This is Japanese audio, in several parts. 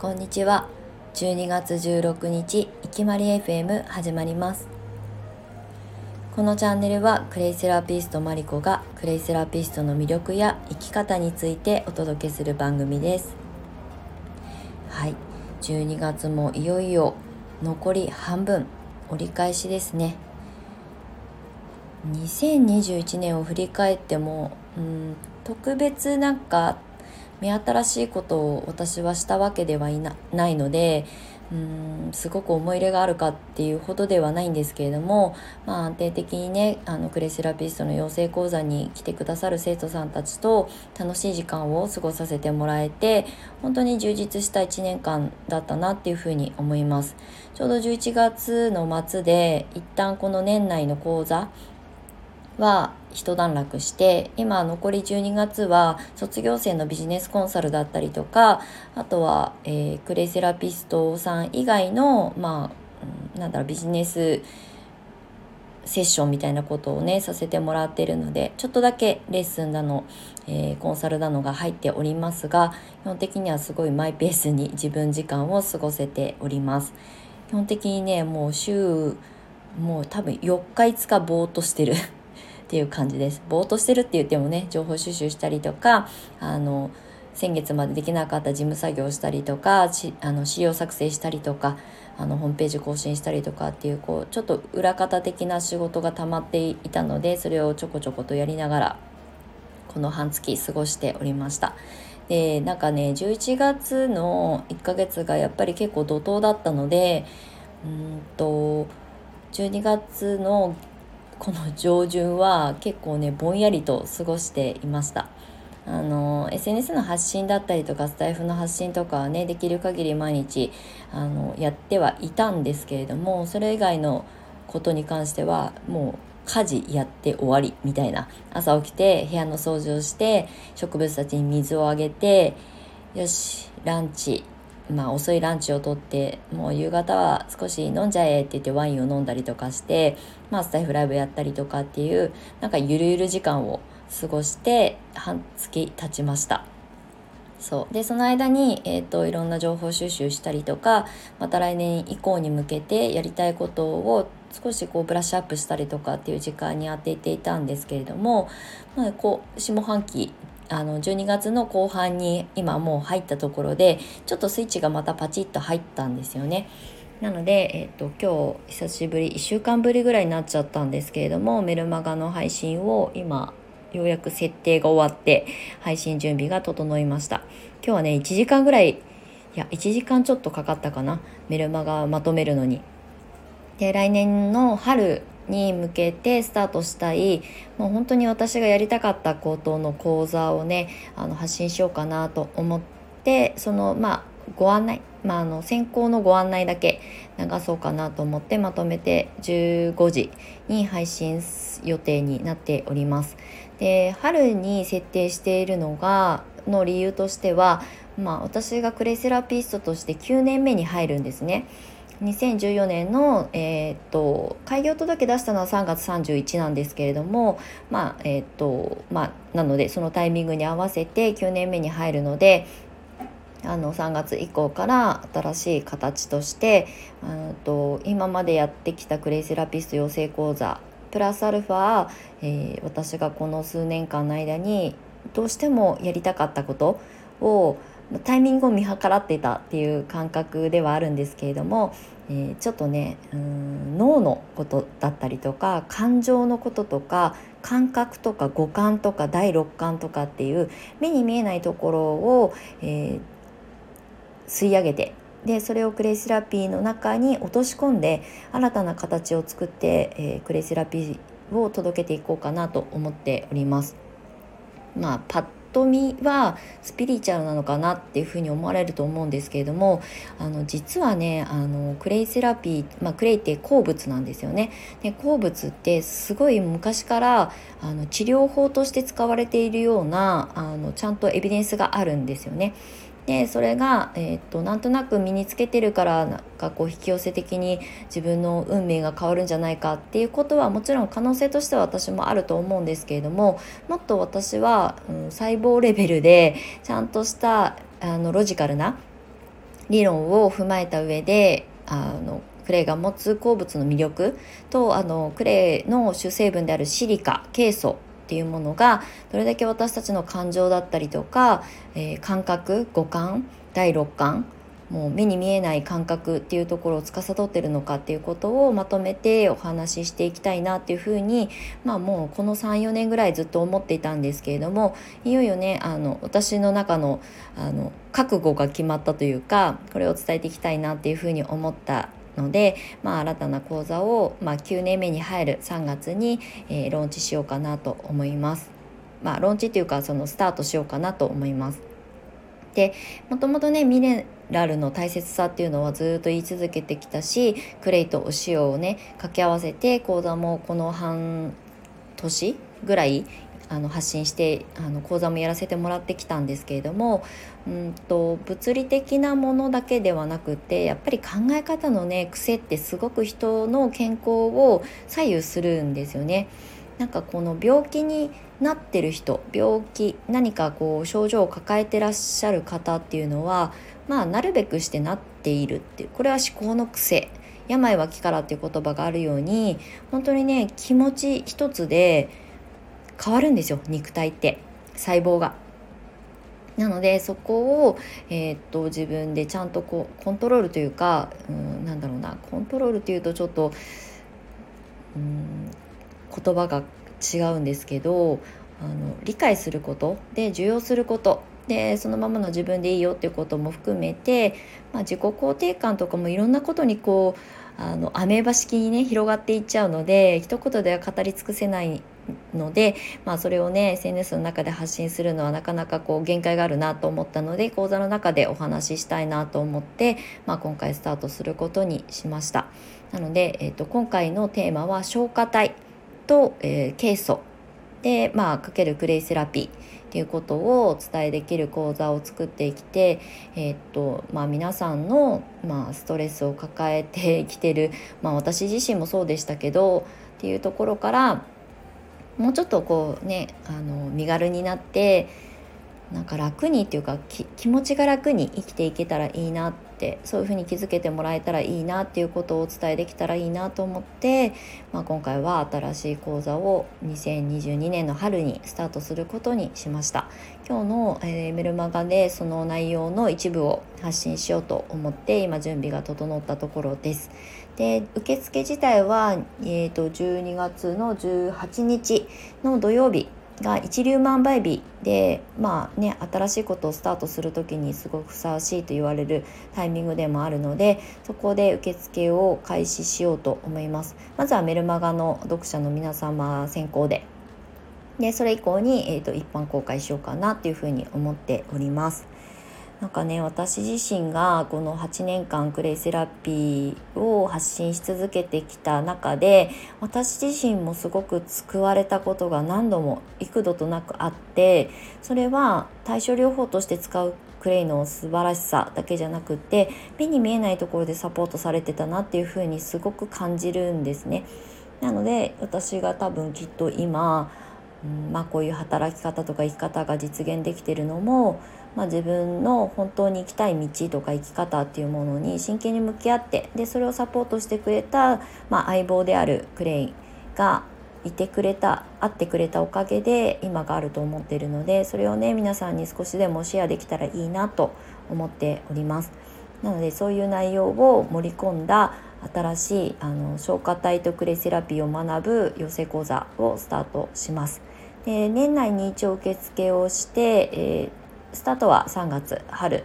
こんにちは。12月16日いきまり FM 始まります。このチャンネルはクレイセラピストマリコがクレイセラピストの魅力や生き方についてお届けする番組です。はい。12月もいよいよ残り半分折り返しですね。2021年を振り返ってもうん特別なんか目新しいことを私はしたわけではいなないのでうーんすごく思い入れがあるかっていうほどではないんですけれども、まあ、安定的にねあのクレセラピストの養成講座に来てくださる生徒さんたちと楽しい時間を過ごさせてもらえて本当に充実した1年間だったなっていうふうに思います。ちょうど11月の末で一旦この年内の講座は一段落して今残り12月は卒業生のビジネスコンサルだったりとかあとは、えー、クレイセラピストさん以外のまあなんだろうビジネスセッションみたいなことをねさせてもらってるのでちょっとだけレッスンだの、えー、コンサルだのが入っておりますが基本的にはすごいマイペースに自分時間を過ごせております。基本的にねもう週もう多分4日5日ぼーっとしてる。っていう感じです。ぼーっとしてるって言ってもね情報収集したりとかあの先月までできなかった事務作業をしたりとかあの資料作成したりとかあのホームページ更新したりとかっていうこうちょっと裏方的な仕事が溜まっていたのでそれをちょこちょことやりながらこの半月過ごしておりました。でなんかね11月の1ヶ月がやっぱり結構怒涛だったのでうんと12月のこの上旬は結構ねぼんやりと過ごしていました。あの SNS の発信だったりとかスタイフの発信とかはねできる限り毎日あのやってはいたんですけれどもそれ以外のことに関してはもう家事やって終わりみたいな。朝起きて部屋の掃除をして植物たちに水をあげてよしランチまあ、遅いランチをとってもう夕方は少し飲んじゃえって言ってワインを飲んだりとかして、まあ、スタイフライブやったりとかっていうなんかゆるゆる時間を過ごして半月経ちました。そう。でその間に、えーと、いろんな情報収集したりとかまた来年以降に向けてやりたいことを少しこうブラッシュアップしたりとかっていう時間に当てていたんですけれども、まあ、こう下半期あの12月の後半に今もう入ったところでちょっとスイッチがまたパチッと入ったんですよね。なので、えっと、今日久しぶり1週間ぶりぐらいになっちゃったんですけれどもメルマガの配信を今ようやく設定が終わって配信準備が整いました。今日はね1時間ぐらいいや1時間ちょっとかかったかな。メルマガまとめるのに。で来年の春に向けてスタートしたいもう本当に私がやりたかったことの講座をねあの発信しようかなと思ってそのまあご案内、まあ、あの先行のご案内だけ流そうかなと思ってまとめて15時に配信予定になっております。で春に設定しているのがの理由としては、まあ、私がクレイセラピストとして9年目に入るんですね。2014年の、えー、っと開業届出したのは3月31なんですけれどもまあえー、っとまあなのでそのタイミングに合わせて9年目に入るのであの3月以降から新しい形としてと今までやってきたクレイセラピスト養成講座プラスアルファ、えー、私がこの数年間の間にどうしてもやりたかったことをタイミングを見計らっていたっていう感覚ではあるんですけれども、えー、ちょっとねうん脳のことだったりとか感情のこととか感覚とか五感とか第六感とかっていう目に見えないところを、えー、吸い上げてでそれをクレイセラピーの中に落とし込んで新たな形を作って、えー、クレイセラピーを届けていこうかなと思っております。まあ、パッと見はスピリチュアルなのかなっていうふうに思われると思うんですけれどもあの実はねあのクレイセラピー、まあ、クレイって鉱物なんですよね。で鉱物ってすごい昔からあの治療法として使われているようなあのちゃんとエビデンスがあるんですよね。でそれが、えー、っとなんとなく身につけてるからなんかこう引き寄せ的に自分の運命が変わるんじゃないかっていうことはもちろん可能性としては私もあると思うんですけれどももっと私は、うん、細胞レベルでちゃんとしたあのロジカルな理論を踏まえた上であのクレイが持つ鉱物の魅力とあのクレイの主成分であるシリカケイ素っていうものがどれだけ私たちの感情だったりとか、えー、感覚五感第六感もう目に見えない感覚っていうところを司ってるのかっていうことをまとめてお話ししていきたいなっていうふうにまあもうこの34年ぐらいずっと思っていたんですけれどもいよいよねあの私の中のあの覚悟が決まったというかこれを伝えていきたいなっていうふうに思ったので、まあ、新たな講座を、まあ、9年目に入る3月に、えー、ローンチしようかなと思います。まあ、ローンチっていうかそのスタートしようかなと思います。でもともとねミネラルの大切さっていうのはずっと言い続けてきたしクレイとお塩をね掛け合わせて講座もこの半年ぐらいあの発信してあの講座もやらせてもらってきたんですけれどもうんと物理的なものだけではなくてやっぱり考え方のね癖ってすごく人の健康を左右するんですよね。なんかこの病気になってる人病気何かこう症状を抱えてらっしゃる方っていうのはまあなるべくしてなっているっていうこれは思考の癖病は気からっていう言葉があるように本当にね気持ち一つで変わるんですよ肉体って細胞が。なのでそこを、えー、っと自分でちゃんとこうコントロールというか、うん、なんだろうなコントロールっていうとちょっと、うん、言葉が違うんですけどあの理解することで受容することでそのままの自分でいいよっていうことも含めて、まあ、自己肯定感とかもいろんなことにこうあのアメーバ式にね広がっていっちゃうので一言では語り尽くせないので、まあ、それをね SNS の中で発信するのはなかなかこう限界があるなと思ったので講座の中でお話ししたいなと思って、まあ、今回スタートすることにしました。なので、えーと、今回のテーマは消化体と、えー、ケイ素。で、まあ、かけるクレイセラピーっていうことをお伝えできる講座を作ってきて、えー、っとまあ、皆さんの、まあ、ストレスを抱えてきてる、まあ、私自身もそうでしたけどっていうところからもうちょっとこうねあの身軽になってなんか楽にっていうか気持ちが楽に生きていけたらいいなってそういうふうに気づけてもらえたらいいなっていうことをお伝えできたらいいなと思って、まあ、今回は新しい講座を2022年の春にスタートすることにしました。今日の、えー、メルマガでその内容の一部を発信しようと思って今準備が整ったところです。で受付自体は、えーと、12月の18日の土曜日が一粒万倍日でまあね新しいことをスタートする時にすごくふさわしいと言われるタイミングでもあるのでそこで受付を開始しようと思います。まずはメルマガの読者の皆様先行で。でそれ以降に、えーと一般公開しようかなというふうに思っております。なんかね私自身がこの8年間クレイセラピーを発信し続けてきた中で私自身もすごく救われたことが何度も幾度となくあってそれは対処療法として使うクレイの素晴らしさだけじゃなくって目に見えないところでサポートされてたなっていうふうにすごく感じるんですね。なので私が多分きっと今、うんまあ、こういう働き方とか生き方が実現できてるのもまあ、自分の本当に行きたい道とか生き方っていうものに真剣に向き合ってでそれをサポートしてくれた、まあ、相棒であるクレイがいてくれた会ってくれたおかげで今があると思っているのでそれをね皆さんに少しでもシェアできたらいいなと思っております。なのでそういう内容を盛り込んだ新しいあの消化体とクレセラピーを学ぶ養成講座をスタートします。で年内に一応受付をして、えースタートは3月春。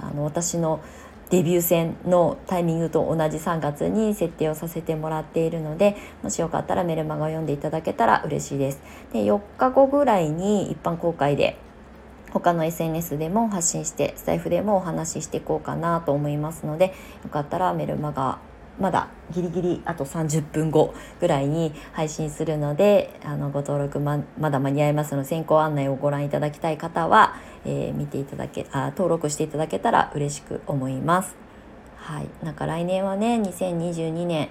あの私のデビュー戦のタイミングと同じ3月に設定をさせてもらっているのでもしよかったらメルマガを読んでいただけたら嬉しいです。で4日後ぐらいに一般公開で他の SNS でも発信してスタイフでもお話ししていこうかなと思いますのでよかったらメルマガまだギリギリあと30分後ぐらいに配信するのであのご登録ままだ間に合いますので先行案内をご覧いただきたい方は、えー、見ていただけあ登録していただけたら嬉しく思います。はい、なんか来年はね2022年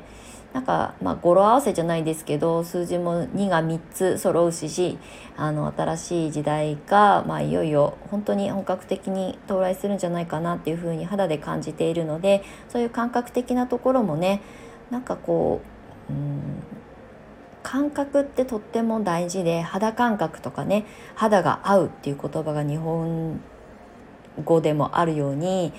なんか、まあ、語呂合わせじゃないですけど数字も2が3つ揃うしあの新しい時代が、まあ、いよいよ本当に本格的に到来するんじゃないかなっていうふうに肌で感じているのでそういう感覚的なところもねなんかこううん感覚ってとっても大事で肌感覚とかね肌が合うっていう言葉が日本語でもあるように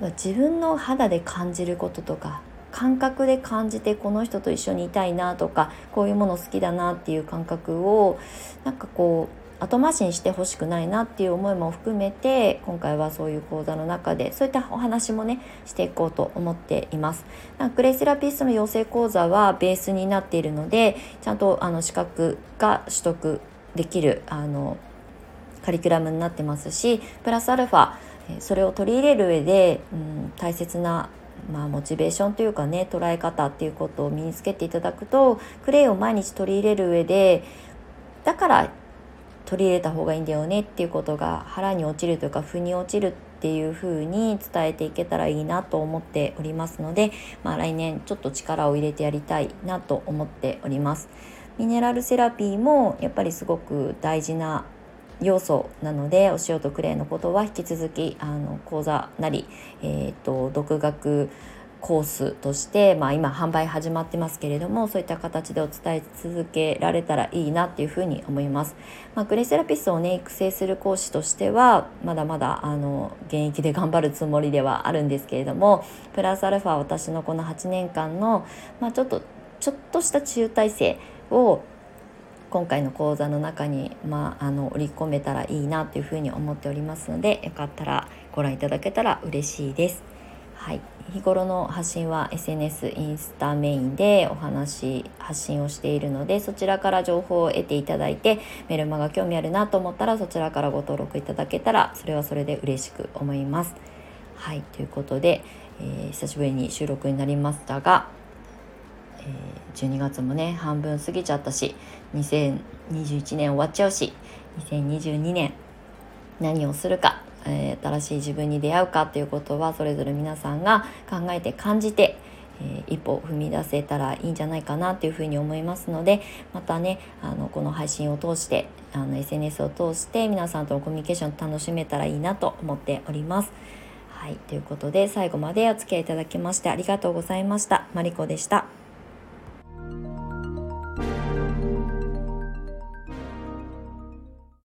自分の肌で感じることとか感覚で感じてこの人と一緒にいたいなとかこういうもの好きだなっていう感覚をなんかこう後回しにしてほしくないなっていう思いも含めて今回はそういう講座の中でそういったお話もねしていこうと思っています。なんかクレイセラピストの養成講座はベースになっているのでちゃんとあの資格が取得できるあのカリキュラムになってますしプラスアルファそれを取り入れる上で、うん、大切なまあ、モチベーションというかね捉え方っていうことを身につけていただくとクレイを毎日取り入れる上でだから取り入れた方がいいんだよねっていうことが腹に落ちるというか腑に落ちるっていう風に伝えていけたらいいなと思っておりますので、まあ、来年ちょっと力を入れてやりたいなと思っております。ミネラルセラピーもやっぱりすごく大事な要素なのでお塩とクレイのことは引き続きあの講座なり、えーと、独学コースとして、まあ、今販売始まってますけれどもそういった形でお伝え続けられたらいいなっていうふうに思います。まあ、グレイセラピストをね育成する講師としてはまだまだあの現役で頑張るつもりではあるんですけれどもプラスアルファ私のこの8年間の、まあ、ちょっとちょっとした中体制を今回の講座の中に、まあ、あの織り込めたらいいなというふうに思っておりますのでよかったらご覧いただけたら嬉しいです。はい、日頃の発信は SNS インスタメインでお話発信をしているのでそちらから情報を得ていただいてメルマが興味あるなと思ったらそちらからご登録いただけたらそれはそれで嬉しく思います。はいということで、えー、久しぶりに収録になりましたがえ、12月もね半分過ぎちゃったし2021年終わっちゃうし2022年何をするか、え、新しい自分に出会うかっていうことはそれぞれ皆さんが考えて感じて、え、一歩踏み出せたらいいんじゃないかなっていうふうに思いますのでまたねあのこの配信を通してあの SNS を通して皆さんとのコミュニケーション楽しめたらいいなと思っております。はい、ということで最後までお付き合いいただきましてありがとうございました。マリコでした。